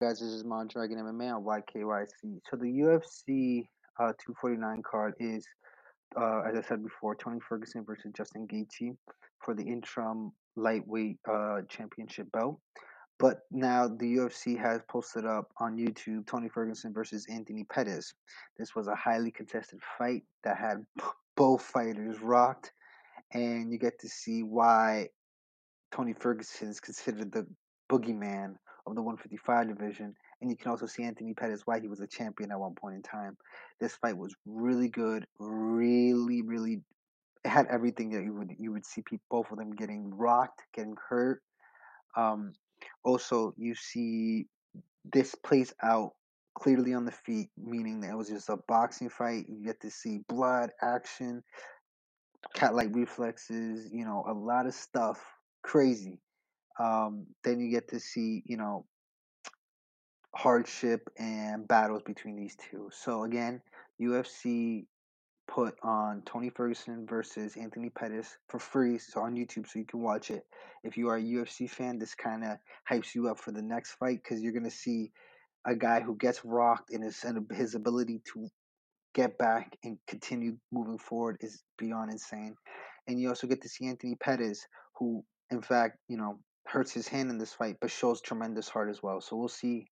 guys, this is Mount Dragon MMA on YKYC. So the UFC uh, 249 card is, uh, as I said before, Tony Ferguson versus Justin Gaethje for the interim lightweight uh, championship belt. But now the UFC has posted up on YouTube Tony Ferguson versus Anthony Pettis. This was a highly contested fight that had both fighters rocked, and you get to see why Tony Ferguson is considered the boogeyman of the 155 division, and you can also see Anthony Pettis why he was a champion at one point in time. This fight was really good, really, really. It had everything that you would you would see people, both of them getting rocked, getting hurt. Um, also, you see this plays out clearly on the feet, meaning that it was just a boxing fight. You get to see blood, action, cat like reflexes, you know, a lot of stuff. Crazy. Um, then you get to see, you know, hardship and battles between these two. So again, UFC put on Tony Ferguson versus Anthony Pettis for free. So on YouTube, so you can watch it. If you are a UFC fan, this kind of hypes you up for the next fight because you're gonna see a guy who gets rocked his and his ability to get back and continue moving forward is beyond insane. And you also get to see Anthony Pettis, who in fact, you know, hurts his hand in this fight, but shows tremendous heart as well. So we'll see